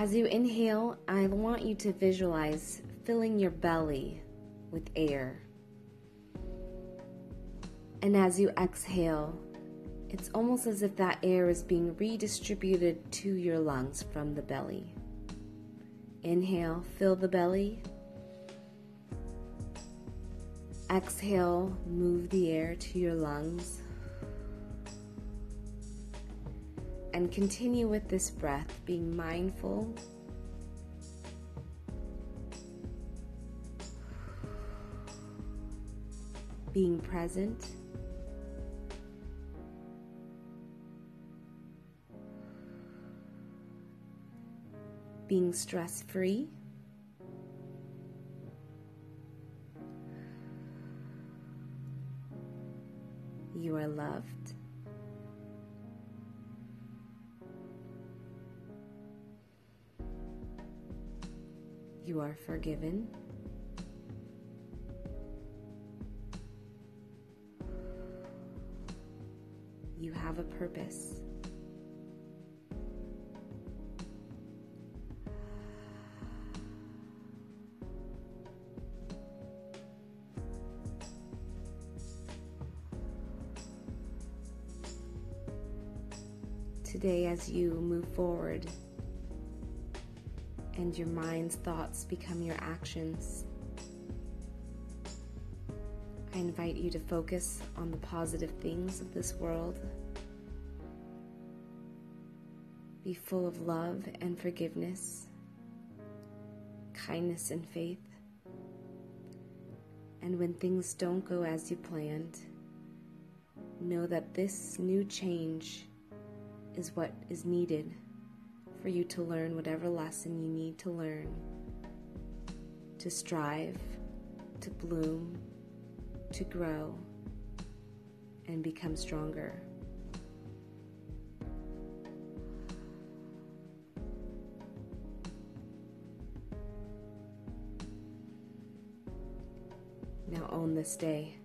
As you inhale, I want you to visualize filling your belly with air. And as you exhale, it's almost as if that air is being redistributed to your lungs from the belly. Inhale, fill the belly. Exhale, move the air to your lungs. And continue with this breath, being mindful. Being present. Being stress free. You are loved. You are forgiven. You have a purpose. Today, as you move forward, and your mind's thoughts become your actions. I invite you to focus on the positive things of this world. Be full of love and forgiveness, kindness and faith. And when things don't go as you planned, know that this new change is what is needed for you to learn whatever lesson you need to learn, to strive, to bloom, to grow, and become stronger. Now own this day.